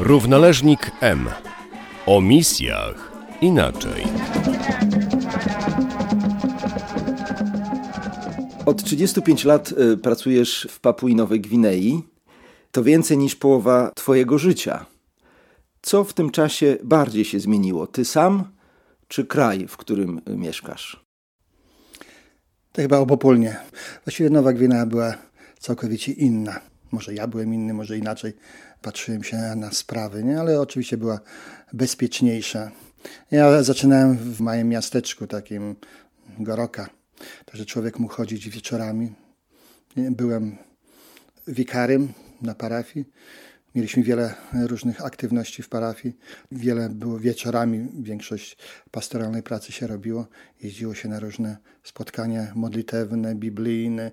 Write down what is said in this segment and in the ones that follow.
Równoleżnik M. O misjach inaczej. Od 35 lat y, pracujesz w Papui Nowej Gwinei. To więcej niż połowa Twojego życia. Co w tym czasie bardziej się zmieniło? Ty sam czy kraj, w którym y, mieszkasz? To chyba obopólnie. Właściwie Nowa Gwinea była całkowicie inna. Może ja byłem inny, może inaczej patrzyłem się na sprawy, nie? ale oczywiście była bezpieczniejsza. Ja zaczynałem w małym miasteczku takim Goroka, także człowiek mógł chodzić wieczorami. Byłem wikarym na parafii. Mieliśmy wiele różnych aktywności w parafii. Wiele było wieczorami, większość pastoralnej pracy się robiło. Jeździło się na różne spotkania modlitewne, biblijne.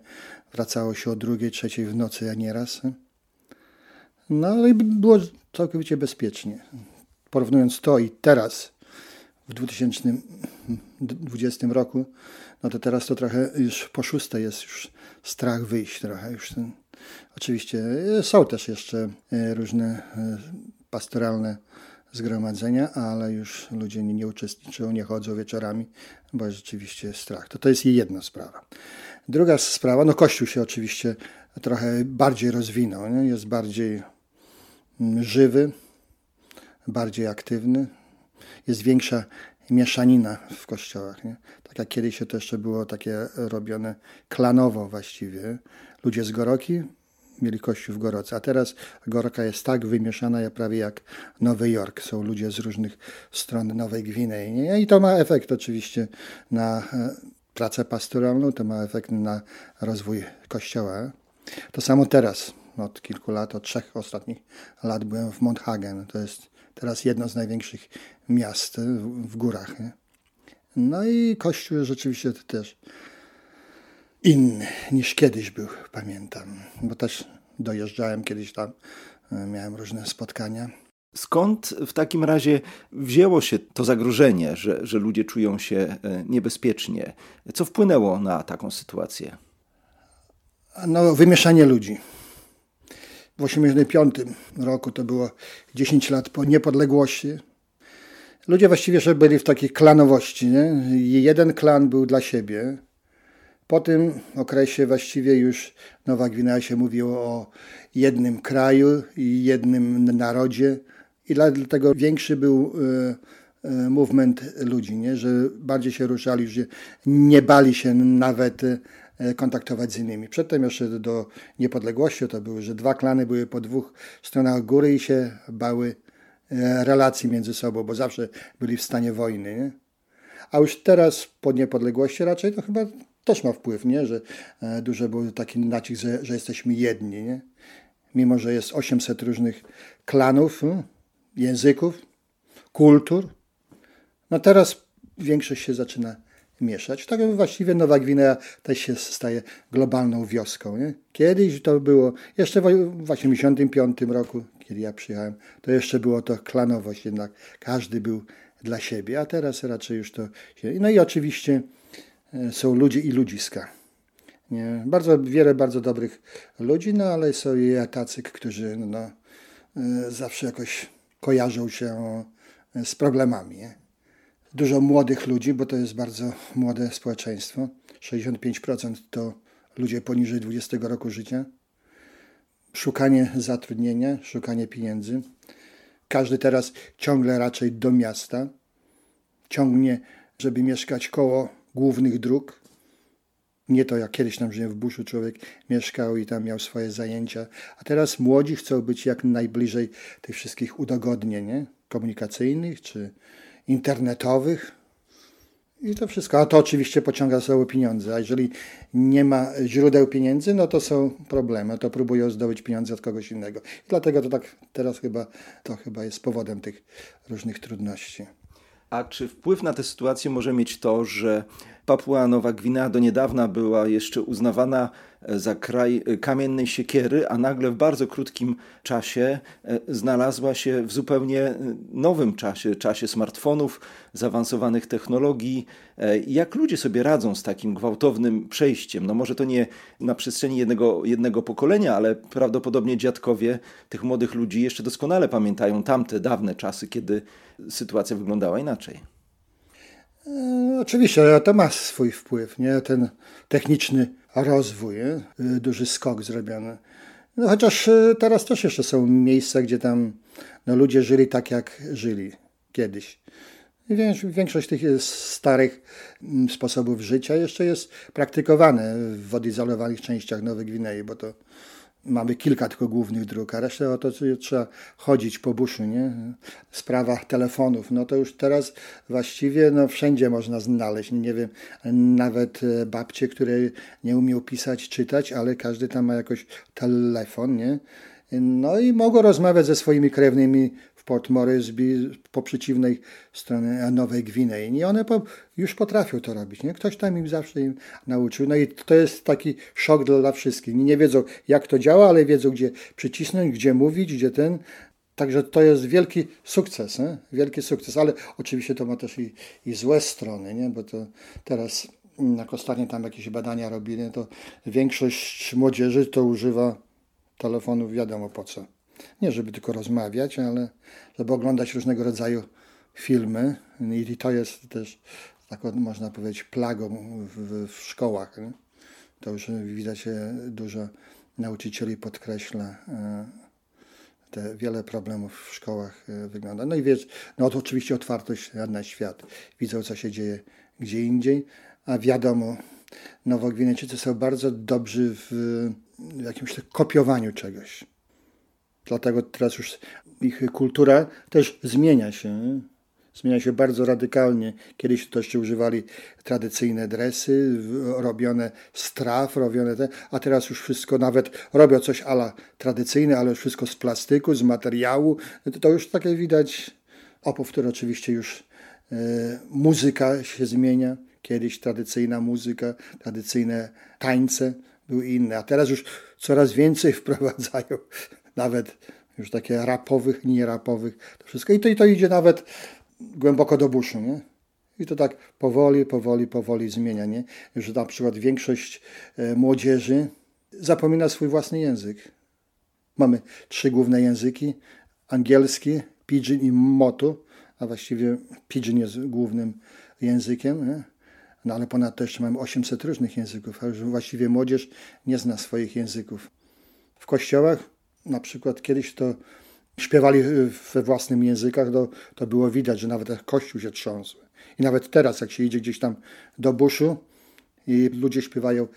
Wracało się o drugiej, trzeciej w nocy, a nieraz. No i było całkowicie bezpiecznie. Porównując to i teraz, w 2020 roku, no to teraz to trochę już po szóste jest już strach wyjść trochę. Już ten, oczywiście są też jeszcze e, różne e, pastoralne zgromadzenia, ale już ludzie nie, nie uczestniczą, nie chodzą wieczorami, bo jest rzeczywiście strach. To to jest jedna sprawa. Druga sprawa, no Kościół się oczywiście trochę bardziej rozwinął, nie? jest bardziej żywy, bardziej aktywny, jest większa mieszanina w kościołach. Nie? Tak jak kiedyś to jeszcze było takie robione klanowo właściwie. Ludzie z Goroki mieli kościół w Goroce, a teraz Goroka jest tak wymieszana jak prawie jak Nowy Jork. Są ludzie z różnych stron Nowej Gwinei. Nie? I to ma efekt oczywiście na e, pracę pastoralną, to ma efekt na rozwój kościoła. To samo teraz, od kilku lat, od trzech ostatnich lat byłem w Monthagen. To jest teraz jedno z największych miast w, w górach. Nie? No i kościół rzeczywiście też inny niż kiedyś był, pamiętam. Bo też dojeżdżałem kiedyś tam, e, miałem różne spotkania. Skąd w takim razie wzięło się to zagrożenie, że, że ludzie czują się e, niebezpiecznie? Co wpłynęło na taką sytuację? No, wymieszanie ludzi. W 1985 roku to było 10 lat po niepodległości. Ludzie właściwie że byli w takiej klanowości. Nie? Jeden klan był dla siebie. Po tym okresie właściwie już Nowa Gwinea się mówiło o jednym kraju i jednym narodzie i dlatego większy był e, e, movement ludzi, nie? że bardziej się ruszali, że nie bali się nawet e, kontaktować z innymi. Przedtem jeszcze do niepodległości to były, że dwa klany były po dwóch stronach góry i się bały relacji między sobą, bo zawsze byli w stanie wojny. Nie? A już teraz po niepodległości raczej to chyba też ma wpływ, nie? że dużo był taki nacisk, że, że jesteśmy jedni. Nie? Mimo, że jest 800 różnych klanów, języków, kultur. No teraz większość się zaczyna mieszać. Tak właściwie Nowa Gwinea też się staje globalną wioską. Nie? Kiedyś to było, jeszcze w 1985 roku, kiedy ja przyjechałem, to jeszcze było to klanowość, jednak każdy był dla siebie, a teraz raczej już to się... No i oczywiście e, są ludzie i ludziska. Nie? Bardzo wiele bardzo dobrych ludzi, no ale są i tacy, którzy no, e, zawsze jakoś kojarzą się z problemami. Dużo młodych ludzi, bo to jest bardzo młode społeczeństwo. 65% to ludzie poniżej 20 roku życia. Szukanie zatrudnienia, szukanie pieniędzy. Każdy teraz ciągle raczej do miasta. Ciągnie, żeby mieszkać koło głównych dróg. Nie to jak kiedyś tam, że w buszu człowiek mieszkał i tam miał swoje zajęcia, a teraz młodzi chcą być jak najbliżej tych wszystkich udogodnień nie? komunikacyjnych czy internetowych. I to wszystko. A to oczywiście pociąga za sobą pieniądze. A jeżeli nie ma źródeł pieniędzy, no to są problemy. To próbują zdobyć pieniądze od kogoś innego. I dlatego to tak teraz chyba, to chyba jest powodem tych różnych trudności. A czy wpływ na tę sytuację może mieć to, że Papua Nowa Gwinea do niedawna była jeszcze uznawana za kraj kamiennej siekiery, a nagle w bardzo krótkim czasie znalazła się w zupełnie nowym czasie, czasie smartfonów, zaawansowanych technologii. Jak ludzie sobie radzą z takim gwałtownym przejściem? No może to nie na przestrzeni jednego, jednego pokolenia, ale prawdopodobnie dziadkowie tych młodych ludzi jeszcze doskonale pamiętają tamte dawne czasy, kiedy sytuacja wyglądała inaczej. E, oczywiście to ma swój wpływ, nie? ten techniczny rozwój, nie? duży skok zrobiony. No chociaż e, teraz też jeszcze są miejsca, gdzie tam no, ludzie żyli tak, jak żyli kiedyś. Większość tych starych sposobów życia jeszcze jest praktykowane w odizolowanych częściach Nowej Gwinei, bo to mamy kilka tylko głównych dróg, a resztę to trzeba chodzić po buszu, nie? Sprawa telefonów, no to już teraz właściwie no, wszędzie można znaleźć, nie wiem, nawet e, babcie, które nie umiał pisać, czytać, ale każdy tam ma jakoś telefon, nie? No i mogą rozmawiać ze swoimi krewnymi Port Moresby po przeciwnej stronie Nowej Gwinei. I one po, już potrafią to robić. Nie? Ktoś tam im zawsze im nauczył. No i to jest taki szok dla wszystkich. Nie wiedzą jak to działa, ale wiedzą gdzie przycisnąć, gdzie mówić, gdzie ten. Także to jest wielki sukces, nie? wielki sukces, ale oczywiście to ma też i, i złe strony, nie? bo to teraz jak ostatnio tam jakieś badania robili, to większość młodzieży to używa telefonów wiadomo po co. Nie żeby tylko rozmawiać, ale żeby oglądać różnego rodzaju filmy. I to jest też, tak można powiedzieć, plagą w, w szkołach. Nie? To już widać, dużo nauczycieli podkreśla e, te wiele problemów w szkołach e, wygląda. No i wiesz, no to oczywiście otwartość na świat. Widzą, co się dzieje gdzie indziej, a wiadomo, Nowogwinejczycy są bardzo dobrzy w jakimś kopiowaniu czegoś. Dlatego teraz już ich kultura też zmienia się. Zmienia się bardzo radykalnie. Kiedyś to jeszcze używali tradycyjne dresy, robione z traw, robione te, a teraz już wszystko, nawet robią coś ala tradycyjne, ale już wszystko z plastyku, z materiału. To już takie widać opów, które oczywiście już e, muzyka się zmienia. Kiedyś tradycyjna muzyka, tradycyjne tańce były inne, a teraz już coraz więcej wprowadzają nawet już takie rapowych, nie rapowych, to wszystko. I to, i to idzie nawet głęboko do buszu, nie? I to tak powoli, powoli, powoli zmienia, nie? Już na przykład większość e, młodzieży zapomina swój własny język. Mamy trzy główne języki, angielski, pidgin i motu, a właściwie pidgin jest głównym językiem, nie? No ale ponadto jeszcze mamy 800 różnych języków, a już właściwie młodzież nie zna swoich języków. W kościołach na przykład kiedyś to śpiewali we własnym językach, to, to było widać, że nawet kościół się trząsł. I nawet teraz, jak się idzie gdzieś tam do buszu i ludzie śpiewają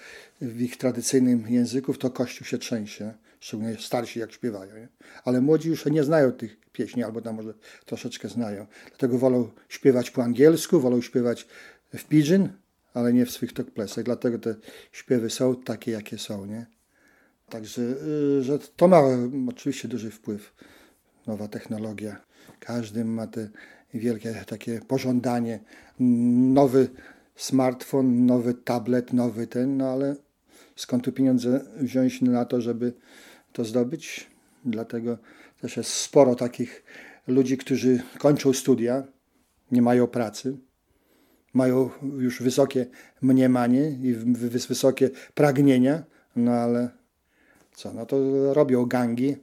w ich tradycyjnym języku, to kościół się trzęsie, szczególnie starsi jak śpiewają. Nie? Ale młodzi już nie znają tych pieśni, albo tam może troszeczkę znają. Dlatego wolą śpiewać po angielsku, wolą śpiewać w pidgin, ale nie w swych tokplesach. Dlatego te śpiewy są takie, jakie są. Nie? Także y, że to ma oczywiście duży wpływ, nowa technologia. Każdy ma te wielkie takie pożądanie, nowy smartfon, nowy tablet, nowy ten, no ale skąd tu pieniądze wziąć na to, żeby to zdobyć? Dlatego też jest sporo takich ludzi, którzy kończą studia, nie mają pracy, mają już wysokie mniemanie i wysokie pragnienia, no ale co? No to robią gangi,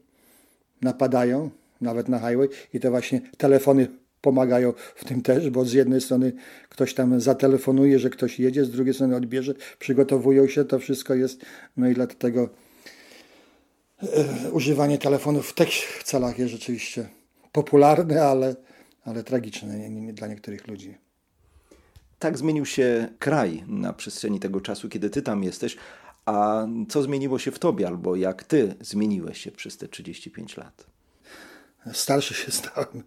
napadają, nawet na highway i to właśnie telefony pomagają w tym też, bo z jednej strony ktoś tam zatelefonuje, że ktoś jedzie, z drugiej strony odbierze, przygotowują się, to wszystko jest, no i dlatego e, używanie telefonów w tych celach jest rzeczywiście popularne, ale, ale tragiczne nie, nie, dla niektórych ludzi. Tak zmienił się kraj na przestrzeni tego czasu, kiedy ty tam jesteś, a co zmieniło się w tobie, albo jak ty zmieniłeś się przez te 35 lat? Starszy się stałem.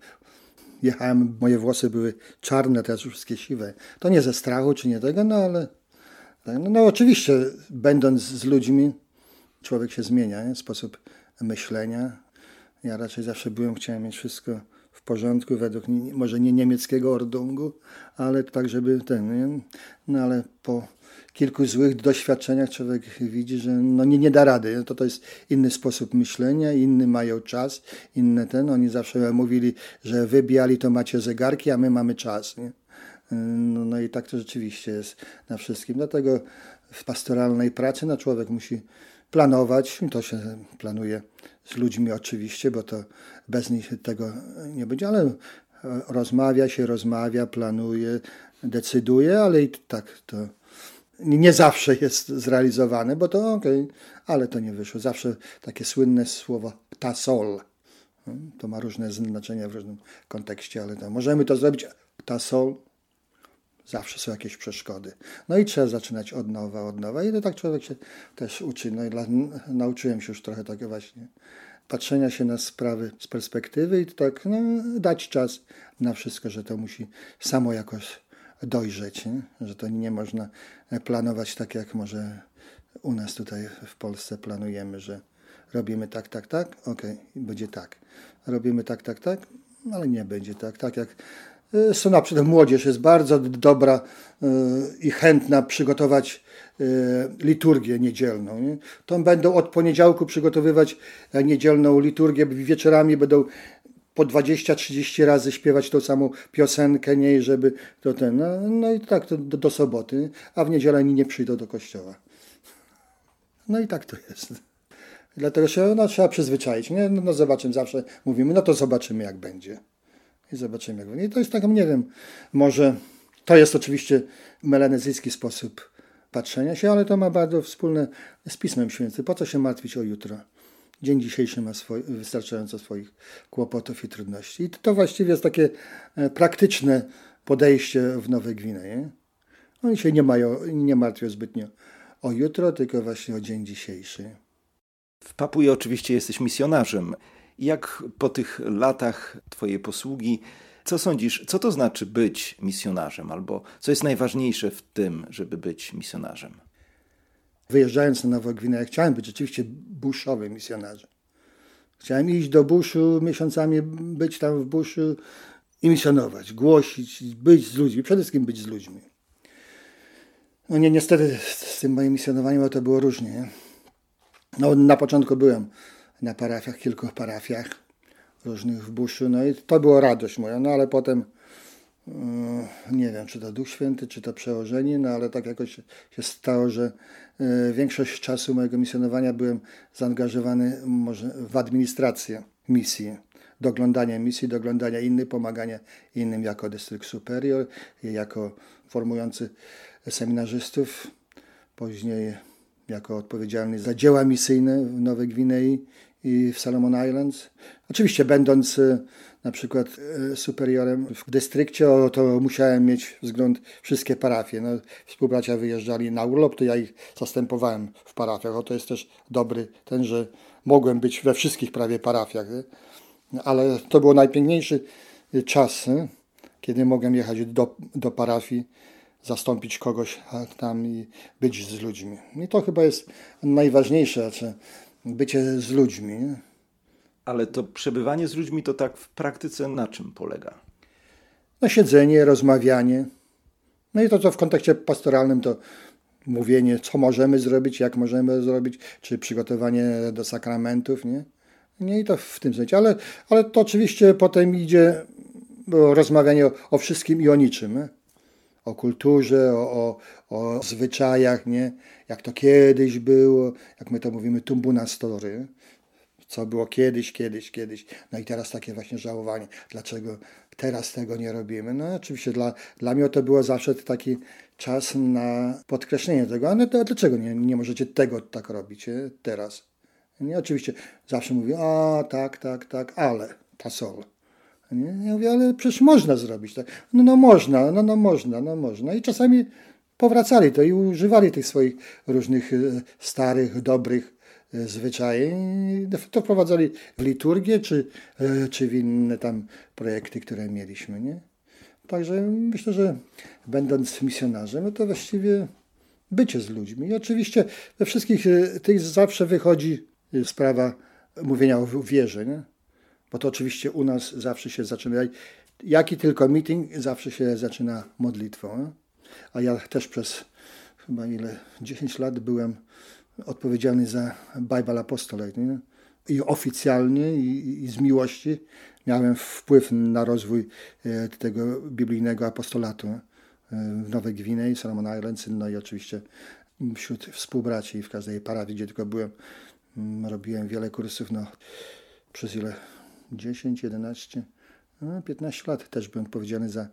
Jechałem, moje włosy były czarne, teraz wszystkie siwe. To nie ze strachu czy nie tego, no ale tak, no, no oczywiście, będąc z ludźmi, człowiek się zmienia, nie? sposób myślenia. Ja raczej zawsze byłem, chciałem mieć wszystko porządku, według może nie niemieckiego ordungu, ale tak, żeby ten, nie? no ale po kilku złych doświadczeniach człowiek widzi, że no nie, nie da rady. To to jest inny sposób myślenia, inny mają czas, inne ten. Oni zawsze mówili, że wy biali to macie zegarki, a my mamy czas. Nie? No, no i tak to rzeczywiście jest na wszystkim. Dlatego w pastoralnej pracy no, człowiek musi planować. To się planuje z ludźmi oczywiście, bo to bez nich tego nie będzie, ale rozmawia się, rozmawia, planuje, decyduje, ale i tak to nie zawsze jest zrealizowane, bo to okej, okay, ale to nie wyszło. Zawsze takie słynne słowo tasol. To ma różne znaczenia w różnym kontekście, ale to możemy to zrobić tasol. Zawsze są jakieś przeszkody. No i trzeba zaczynać od nowa, od nowa. I to tak człowiek się też uczy. No i dla, nauczyłem się już trochę takiego właśnie patrzenia się na sprawy z perspektywy i tak no, dać czas na wszystko, że to musi samo jakoś dojrzeć, nie? że to nie można planować tak, jak może u nas tutaj w Polsce planujemy, że robimy tak, tak, tak, ok, będzie tak. Robimy tak, tak, tak, ale nie będzie tak. Tak jak są na przykład młodzież jest bardzo dobra y, i chętna przygotować y, liturgię niedzielną. Nie? To będą od poniedziałku przygotowywać niedzielną liturgię, wieczorami będą po 20-30 razy śpiewać tą samą piosenkę, nie, żeby to ten, no, no i tak to do, do, soboty, a w niedzielę nie przyjdą do kościoła. No i tak to jest. Dlatego się no, trzeba przyzwyczaić, nie? No, no zobaczymy, zawsze mówimy, no to zobaczymy jak będzie. I zobaczymy jak będzie. I to jest tak, nie wiem, może to jest oczywiście melanezyjski sposób patrzenia się, ale to ma bardzo wspólne z Pismem Świętym. Po co się martwić o jutro? dzień dzisiejszy ma wystarczająco swoich kłopotów i trudności. I to właściwie jest takie e, praktyczne podejście w Nowej Gwinei. Oni się nie mają, nie martwią zbytnio o jutro, tylko właśnie o dzień dzisiejszy. W Papui oczywiście jesteś misjonarzem. Jak po tych latach Twojej posługi, co sądzisz, co to znaczy być misjonarzem, albo co jest najważniejsze w tym, żeby być misjonarzem? wyjeżdżając na Nową Gwineę, chciałem być rzeczywiście buszowym misjonarzem. Chciałem iść do buszu, miesiącami być tam w buszu i misjonować, głosić, być z ludźmi, przede wszystkim być z ludźmi. No nie, niestety z tym moim misjonowaniem to było różnie. No, na początku byłem na parafiach, kilku parafiach różnych w buszu, no i to było radość moja, no ale potem E, nie wiem, czy to Duch Święty, czy to przełożenie, no ale tak jakoś się stało, że e, większość czasu mojego misjonowania byłem zaangażowany może w administrację misji, doglądania misji, doglądania innych, pomagania innym jako dystrykt superior, jako formujący seminarzystów, później jako odpowiedzialny za dzieła misyjne w Nowej Gwinei i w Salomon Islands. Oczywiście będąc e, na przykład e, superiorem w dystrykcie, to musiałem mieć wzgląd wszystkie parafie. No, współbracia wyjeżdżali na urlop, to ja ich zastępowałem w parafiach. O, to jest też dobry ten, że mogłem być we wszystkich prawie parafiach. Nie? Ale to był najpiękniejszy czas, kiedy mogłem jechać do, do parafii, zastąpić kogoś tam i być z ludźmi. I to chyba jest najważniejsze, bycie z ludźmi. Ale to przebywanie z ludźmi to tak w praktyce na czym polega? Na siedzenie, rozmawianie. No i to, co w kontekście pastoralnym, to mówienie, co możemy zrobić, jak możemy zrobić, czy przygotowanie do sakramentów, nie? Nie i to w tym sensie, ale, ale to oczywiście potem idzie rozmawianie o, o wszystkim i o niczym. Nie? O kulturze, o, o, o zwyczajach, nie? Jak to kiedyś było, jak my to mówimy, tumbuna story. Co było kiedyś, kiedyś, kiedyś. No i teraz takie właśnie żałowanie, dlaczego teraz tego nie robimy. No oczywiście dla, dla mnie to było zawsze taki czas na podkreślenie tego, ale to, dlaczego nie, nie możecie tego tak robić nie? teraz? Nie, oczywiście zawsze mówię, a tak, tak, tak, ale ta sol. Nie? Ja mówię, ale przecież można zrobić tak. No, no można, no, no można, no można. I czasami powracali to i używali tych swoich różnych e, starych, dobrych zwyczaje to wprowadzali w liturgię czy, e, czy w inne tam projekty, które mieliśmy. Nie? Także myślę, że będąc misjonarzem, no to właściwie bycie z ludźmi. I oczywiście we wszystkich e, tych zawsze wychodzi sprawa mówienia o wierze. Nie? Bo to oczywiście u nas zawsze się zaczyna, jaki tylko meeting, zawsze się zaczyna modlitwą. A ja też przez chyba ile, 10 lat byłem odpowiedzialny za Bible Apostolate. Nie? I oficjalnie, i, i z miłości miałem wpływ na rozwój e, tego biblijnego apostolatu e, w Nowej Gwinei, Solomon Islands, no i oczywiście wśród współbraci w każdej parafii, gdzie tylko byłem, mm, robiłem wiele kursów, no przez ile? 10, 11, no, 15 lat też byłem odpowiedzialny za,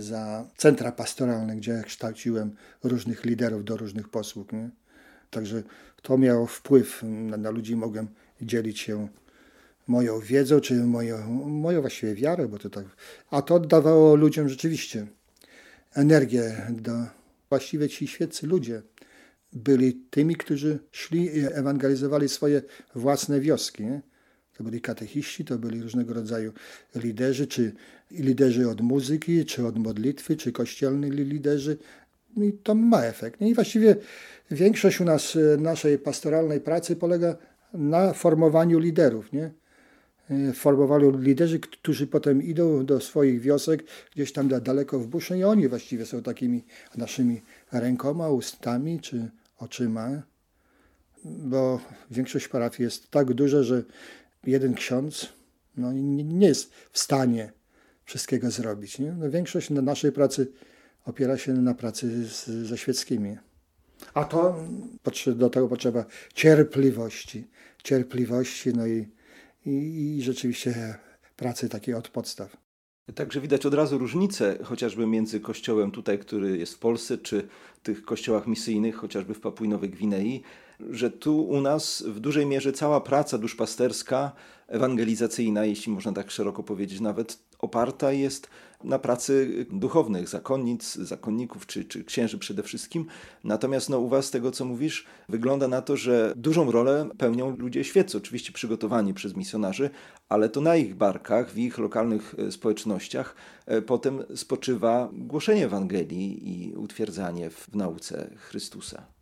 za centra pastoralne, gdzie kształciłem różnych liderów do różnych posług. Nie? Także to miało wpływ na, na ludzi, mogłem dzielić się moją wiedzą, czy moją, moją właściwie wiarę, bo to tak. A to dawało ludziom rzeczywiście energię do. Właściwie ci świeccy ludzie byli tymi, którzy szli i ewangelizowali swoje własne wioski. Nie? To byli katechiści, to byli różnego rodzaju liderzy, czy liderzy od muzyki, czy od modlitwy, czy kościelni liderzy. I to ma efekt. Nie? I właściwie większość u nas e, naszej pastoralnej pracy polega na formowaniu liderów. Nie? E, formowali liderzy, którzy potem idą do swoich wiosek, gdzieś tam daleko w busze i oni właściwie są takimi naszymi rękoma, ustami czy oczyma, bo większość parafii jest tak duża, że jeden ksiądz no, nie jest w stanie wszystkiego zrobić. Nie? No, większość naszej pracy opiera się na pracy z, ze świeckimi. A to do tego potrzeba cierpliwości. Cierpliwości, no i, i, i rzeczywiście pracy takiej od podstaw. Także widać od razu różnicę chociażby między kościołem tutaj, który jest w Polsce, czy tych kościołach misyjnych, chociażby w Papui Nowej Gwinei, że tu u nas w dużej mierze cała praca duszpasterska, ewangelizacyjna, jeśli można tak szeroko powiedzieć, nawet oparta jest na pracy duchownych, zakonnic, zakonników czy, czy księży przede wszystkim. Natomiast no, u Was, tego co mówisz, wygląda na to, że dużą rolę pełnią ludzie świeccy, oczywiście przygotowani przez misjonarzy, ale to na ich barkach, w ich lokalnych e, społecznościach e, potem spoczywa głoszenie Ewangelii i utwierdzanie w nauce Chrystusa.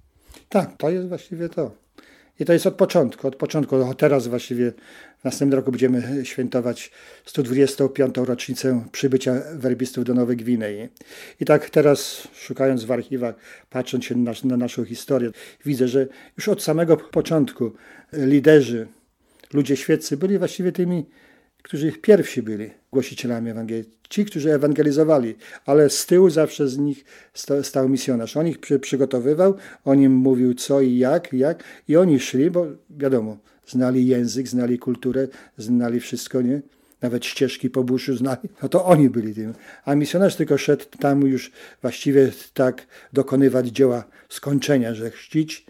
Tak, to jest właściwie to. I to jest od początku, od początku. Teraz właściwie w następnym roku będziemy świętować 125. rocznicę przybycia werbistów do Nowej Gwinei. I tak teraz, szukając w archiwach, patrząc się na, na naszą historię, widzę, że już od samego początku liderzy, ludzie świeccy byli właściwie tymi którzy pierwsi byli głosicielami Ewangelii, ci, którzy ewangelizowali, ale z tyłu zawsze z nich stał misjonarz. On ich przy, przygotowywał, on im mówił co i jak, jak i oni szli, bo wiadomo, znali język, znali kulturę, znali wszystko, nie? Nawet ścieżki po buszu znali, no to oni byli tym. A misjonarz tylko szedł tam już właściwie tak dokonywać dzieła skończenia, że chrzcić,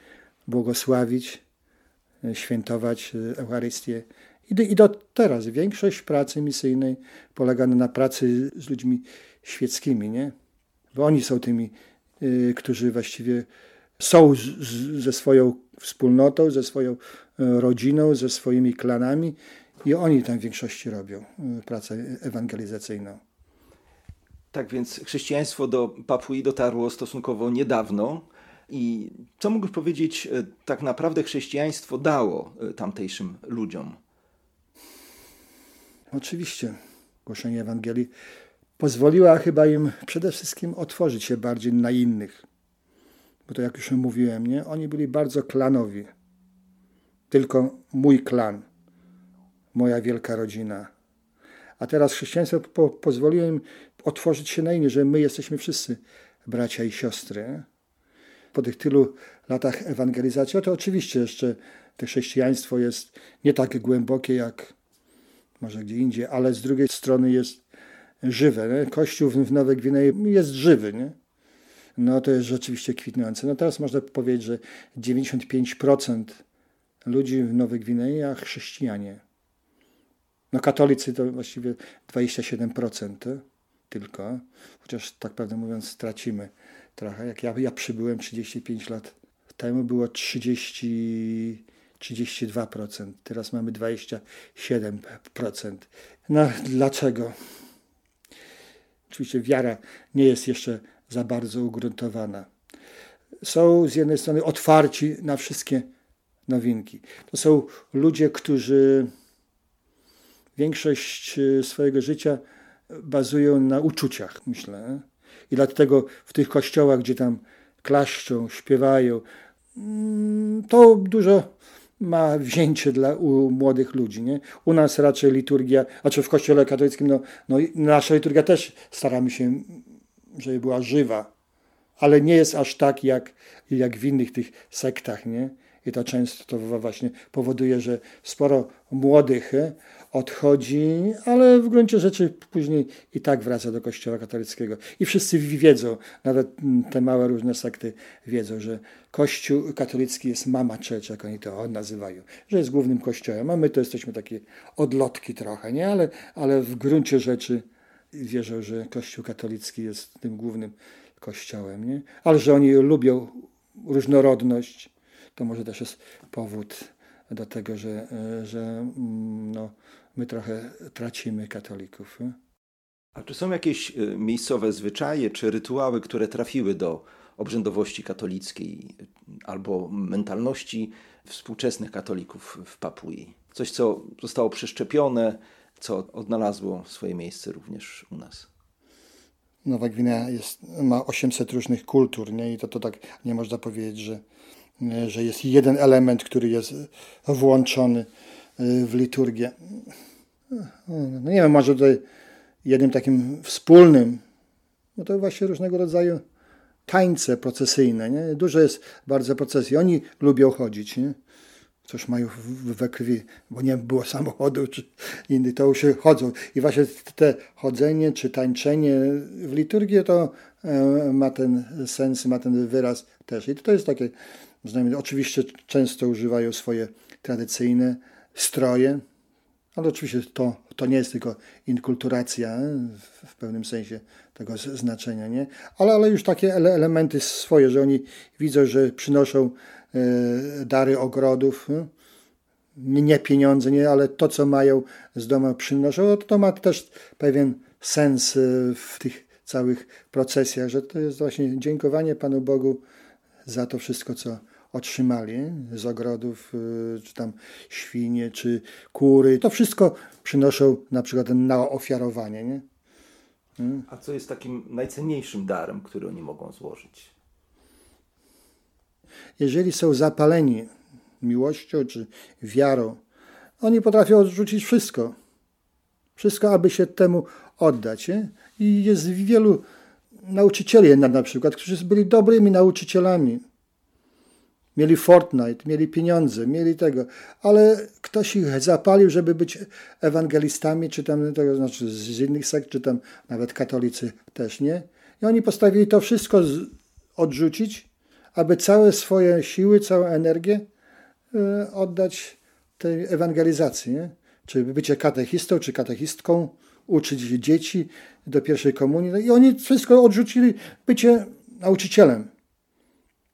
błogosławić, świętować Eucharystię i do, teraz większość pracy misyjnej polega na pracy z ludźmi świeckimi, nie? Bo oni są tymi, y, którzy właściwie są z, z, ze swoją wspólnotą, ze swoją y, rodziną, ze swoimi klanami i oni tam w większości robią y, pracę ewangelizacyjną. Tak więc chrześcijaństwo do Papui dotarło stosunkowo niedawno. I co mógłbyś powiedzieć, tak naprawdę chrześcijaństwo dało tamtejszym ludziom? Oczywiście, głoszenie Ewangelii pozwoliła chyba im przede wszystkim otworzyć się bardziej na innych. Bo to jak już mówiłem, nie? oni byli bardzo klanowi. Tylko mój klan, moja wielka rodzina. A teraz chrześcijaństwo po, pozwoliło im otworzyć się na innych, że my jesteśmy wszyscy bracia i siostry. Po tych tylu latach ewangelizacji, to oczywiście jeszcze to chrześcijaństwo jest nie tak głębokie jak może gdzie indziej, ale z drugiej strony jest żywe. Nie? Kościół w Nowej Gwinei jest żywy. Nie? No to jest rzeczywiście kwitnące. No teraz można powiedzieć, że 95% ludzi w Nowej Gwinei, a chrześcijanie. No katolicy to właściwie 27% tylko, chociaż tak prawdę mówiąc stracimy trochę. Jak ja, ja przybyłem 35 lat temu, było 30 32%, teraz mamy 27%. No dlaczego? Oczywiście wiara nie jest jeszcze za bardzo ugruntowana. Są z jednej strony otwarci na wszystkie nowinki. To są ludzie, którzy większość swojego życia bazują na uczuciach, myślę. I dlatego w tych kościołach, gdzie tam klaszczą, śpiewają, mm, to dużo ma wzięcie dla u młodych ludzi. Nie? U nas raczej liturgia, znaczy w kościele katolickim, no, no nasza liturgia też staramy się, żeby była żywa, ale nie jest aż tak jak, jak w innych tych sektach. Nie? I to często to właśnie powoduje, że sporo młodych e, odchodzi, ale w gruncie rzeczy później i tak wraca do Kościoła katolickiego. I wszyscy wiedzą, nawet te małe różne sekty wiedzą, że Kościół katolicki jest mama church, jak oni to nazywają, że jest głównym kościołem, a my to jesteśmy takie odlotki trochę, nie? Ale, ale w gruncie rzeczy wierzą, że Kościół katolicki jest tym głównym kościołem, nie? Ale że oni lubią różnorodność, to może też jest powód do tego, że, że mm, no, my trochę tracimy katolików. A czy są jakieś y, miejscowe zwyczaje czy rytuały, które trafiły do obrzędowości katolickiej albo mentalności współczesnych katolików w Papui? Coś, co zostało przeszczepione, co odnalazło swoje miejsce również u nas. Nowa Gwinea jest, ma 800 różnych kultur nie? i to, to tak nie można powiedzieć, że, że jest jeden element, który jest włączony y, w liturgię. No nie wiem, może tutaj jednym takim wspólnym, no to właśnie różnego rodzaju tańce procesyjne. Nie? Dużo jest bardzo procesji. Oni lubią chodzić. Nie? Coś mają we krwi, bo nie było samochodu czy inny, to już chodzą. I właśnie te chodzenie czy tańczenie w liturgii to e, ma ten sens, ma ten wyraz też. I to jest takie, oczywiście często używają swoje tradycyjne stroje, ale oczywiście to, to nie jest tylko inkulturacja e, w, pewnym sensie tego znaczenia, nie? Ale, ale już takie ele elementy swoje, że oni widzą, że przynoszą y, dary ogrodów, y? nie, pieniądze, nie, ale to, co mają z domu przynoszą, to, to ma też pewien sens w tych całych procesjach, że to jest właśnie dziękowanie Panu Bogu za to wszystko, co otrzymali z ogrodów, czy tam świnie, czy kury. To wszystko przynoszą na przykład na ofiarowanie. Nie? Hmm. A co jest takim najcenniejszym darem, który oni mogą złożyć? Jeżeli są zapaleni miłością czy wiarą, oni potrafią odrzucić wszystko. Wszystko, aby się temu oddać. Nie? I jest wielu nauczycieli na przykład, którzy byli dobrymi nauczycielami Mieli Fortnite, mieli pieniądze, mieli tego, ale ktoś ich zapalił, żeby być ewangelistami, czy tam, to znaczy z innych sekt, czy tam nawet katolicy też, nie? I oni postawili to wszystko odrzucić, aby całe swoje siły, całą energię y, oddać tej ewangelizacji, nie? Czy bycie katechistą, czy katechistką, uczyć dzieci do pierwszej komunii. I oni wszystko odrzucili bycie nauczycielem.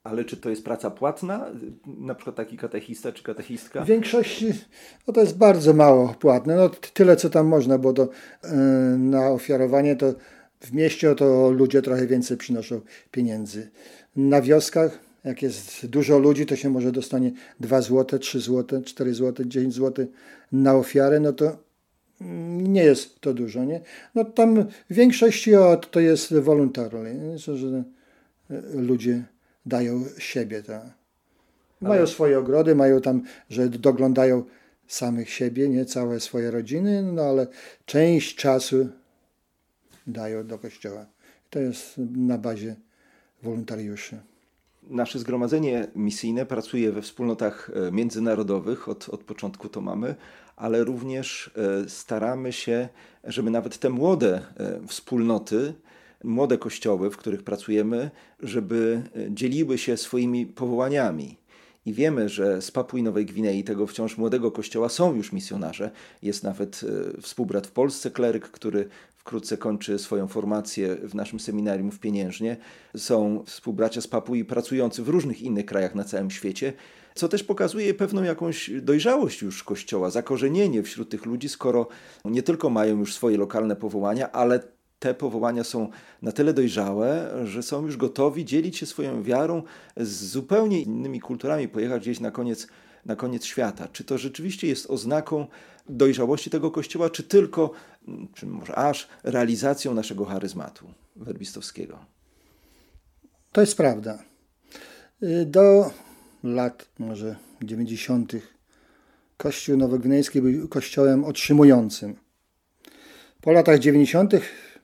Ale czy to jest praca płatna? Na przykład taki katechista czy katechistka? W większości no to jest bardzo mało płatne. No, tyle, co tam można, bo to yy, na ofiarowanie to w mieście to ludzie trochę więcej przynoszą pieniędzy. Na wioskach, jak jest dużo ludzi, to się może dostanie 2 zł, 3 zł, 4 zł, 10 zł na ofiarę, no to nie jest to dużo. Nie? No tam w większości to jest voluntarily, że ludzie dają siebie. Tak. Mają Ale... swoje ogrody, mają tam, że doglądają samych siebie, nie całe swoje rodziny, no ale część czasu dają do kościoła. To jest na bazie wolontariuszy. Nasze zgromadzenie misyjne pracuje we wspólnotach e, międzynarodowych, od, od początku to mamy, ale również e, staramy się, żeby nawet te młode e, wspólnoty młode kościoły, w których pracujemy, żeby e, dzieliły się swoimi powołaniami. I wiemy, że z Papui Nowej Gwinei, tego wciąż młodego kościoła, są już misjonarze. Jest nawet e, współbrat w Polsce, kleryk, który wkrótce kończy swoją formację w naszym seminarium w Pieniężnie. Są współbracia z Papui pracujący w różnych innych krajach na całym świecie, co też pokazuje pewną jakąś dojrzałość już Kościoła, zakorzenienie wśród tych ludzi, skoro nie tylko mają już swoje lokalne powołania, ale te powołania są na tyle dojrzałe, że są już gotowi dzielić się swoją wiarą z zupełnie innymi kulturami, pojechać gdzieś na koniec na koniec świata. Czy to rzeczywiście jest oznaką dojrzałości tego kościoła, czy tylko, czy może aż realizacją naszego charyzmatu werbistowskiego? To jest prawda. Do lat może 90. Kościół Nowogwinejski był kościołem otrzymującym. Po latach 90.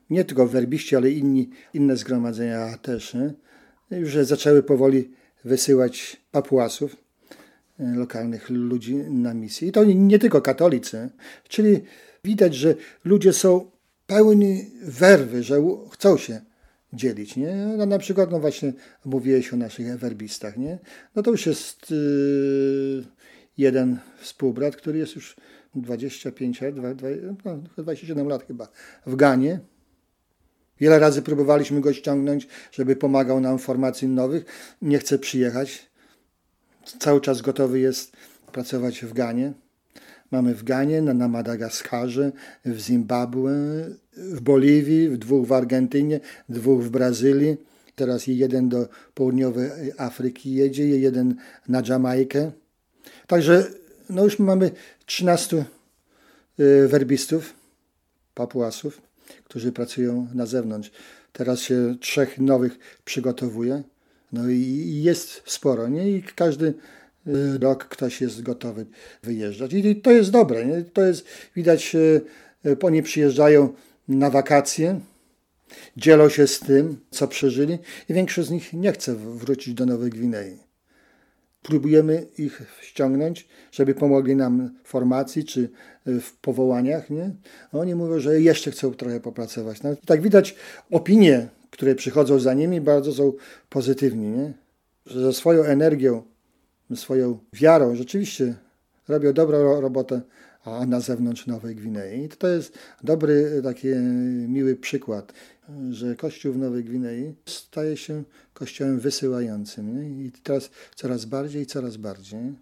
nie tylko werbiści, ale inni, inne zgromadzenia też już zaczęły powoli wysyłać papuasów, e, lokalnych ludzi na misję. I to nie tylko katolicy, czyli widać, że ludzie są pełni werwy, że chcą się dzielić. Nie? No, na przykład, no właśnie mówiłeś o naszych werbistach. Nie? No to już jest yy, jeden współbrat, który jest już 25 lat, 27 no, lat chyba w Ganie. Wiele razy próbowaliśmy go ściągnąć, żeby pomagał nam w formacji nowych. Nie chce przyjechać. Cały czas gotowy jest pracować w Ganie. Mamy w Ganie, na, Madagaskarze, w Zimbabwe, w Boliwii, w dwóch w Argentynie, dwóch w Brazylii. Teraz jeden do południowej Afryki jedzie, jeden na Jamajkę. Także no już mamy 13 y, werbistów, papuasów, którzy pracują na zewnątrz. Teraz się trzech nowych przygotowuje. No i jest sporo, nie? I każdy y, rok ktoś jest gotowy wyjeżdżać. I to jest dobre, nie? To jest, widać, y, oni przyjeżdżają na wakacje, dzielą się z tym, co przeżyli i większość z nich nie chce wrócić do Nowej Gwinei próbujemy ich ściągnąć, żeby pomogli nam w formacji czy e, w powołaniach. Nie? Oni mówią, że jeszcze chcą trochę popracować. No, tak widać, opinie, które przychodzą za nimi, bardzo są pozytywni. Nie? Że ze swoją energią, swoją wiarą rzeczywiście robią dobrą robotę, a na zewnątrz Nowej Gwinei. I to jest dobry, taki miły przykład że Kościół w Nowej Gwinei staje się kościołem wysyłającym. Nie? I teraz coraz bardziej i coraz bardziej.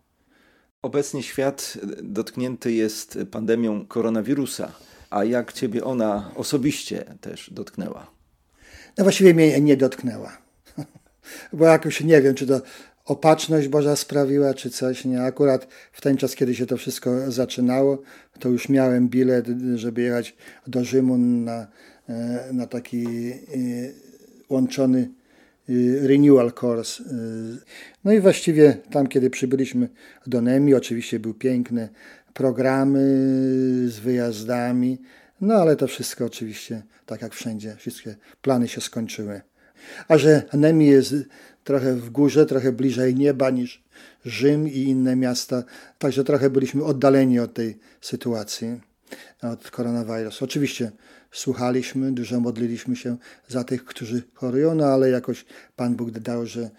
Obecnie świat dotknięty jest pandemią koronawirusa. A jak ciebie ona osobiście też dotknęła? No właściwie mnie nie dotknęła. Bo jakoś nie wiem, czy to opatrzność Boża sprawiła, czy coś. Nie, akurat w ten czas, kiedy się to wszystko zaczynało, to już miałem bilet, żeby jechać do Rzymu na E, na taki e, łączony e, renewal course. No i właściwie tam, kiedy przybyliśmy do Nemi, oczywiście były piękne programy z wyjazdami, no ale to wszystko oczywiście, tak jak wszędzie, wszystkie plany się skończyły. A że Nemi jest trochę w górze, trochę bliżej nieba niż Rzym i inne miasta, także trochę byliśmy oddaleni od tej sytuacji, od koronawirusa. Oczywiście słuchaliśmy, dużo modliliśmy się za tych, którzy chorują, no ale jakoś Pan Bóg dał, że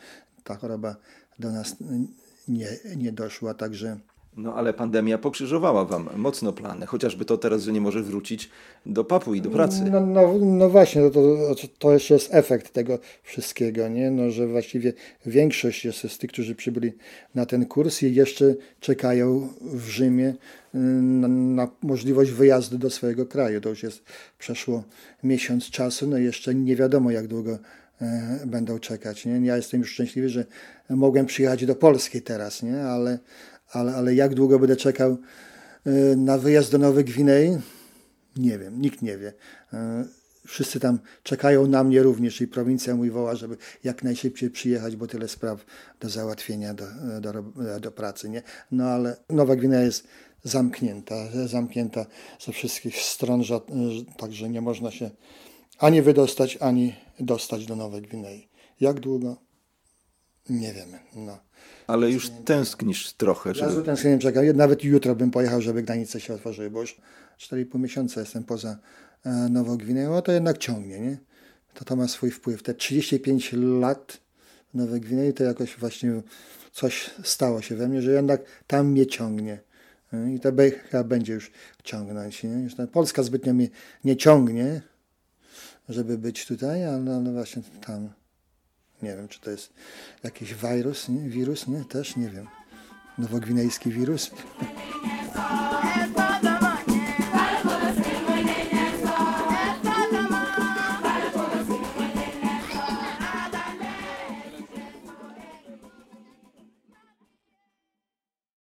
ta choroba do nas nie, nie doszła, także... No ale pandemia pokrzyżowała wam mocno plany, chociażby to teraz, że nie może wrócić do papu i do pracy. No, no, no właśnie, to, to, to jest efekt tego wszystkiego, nie? No, że właściwie większość jest z tych, którzy przybyli na ten kurs i jeszcze czekają w Rzymie na, na, możliwość wyjazdu do swojego kraju. To już jest przeszło miesiąc czasu, no jeszcze nie wiadomo jak długo e, będą czekać. Nie? Ja jestem już szczęśliwy, że mogłem przyjechać do Polski teraz, nie? Ale, ale, ale jak długo będę czekał e, na wyjazd do Nowej Gwinei? Nie wiem, nikt nie wie. E, wszyscy tam czekają na mnie również i prowincja mój woła, żeby jak najszybciej przyjechać, bo tyle spraw do załatwienia, do, do, do pracy. Nie? No ale Nowa Gwinea jest zamknięta, zamknięta ze wszystkich stron, także nie można się ani wydostać, ani dostać do Nowej Gwinei. Jak długo? Nie wiemy. No. Ale już tęsknisz trochę. Żeby... Ja tęsknię, czekam. Nawet jutro bym pojechał, żeby granice się otworzyły, bo już 4,5 miesiąca jestem poza e, Nową Gwineą, a to jednak ciągnie, nie? To to ma swój wpływ. Te 35 lat w Nowej Gwinei to jakoś właśnie coś stało się we mnie, że jednak tam mnie ciągnie. I to chyba będzie już ciągnąć. Nie? Już Polska zbytnio mnie nie ciągnie, żeby być tutaj, ale no, no właśnie tam nie wiem, czy to jest jakiś wirus, nie? wirus, nie? Też nie wiem. Nowogwinejski wirus.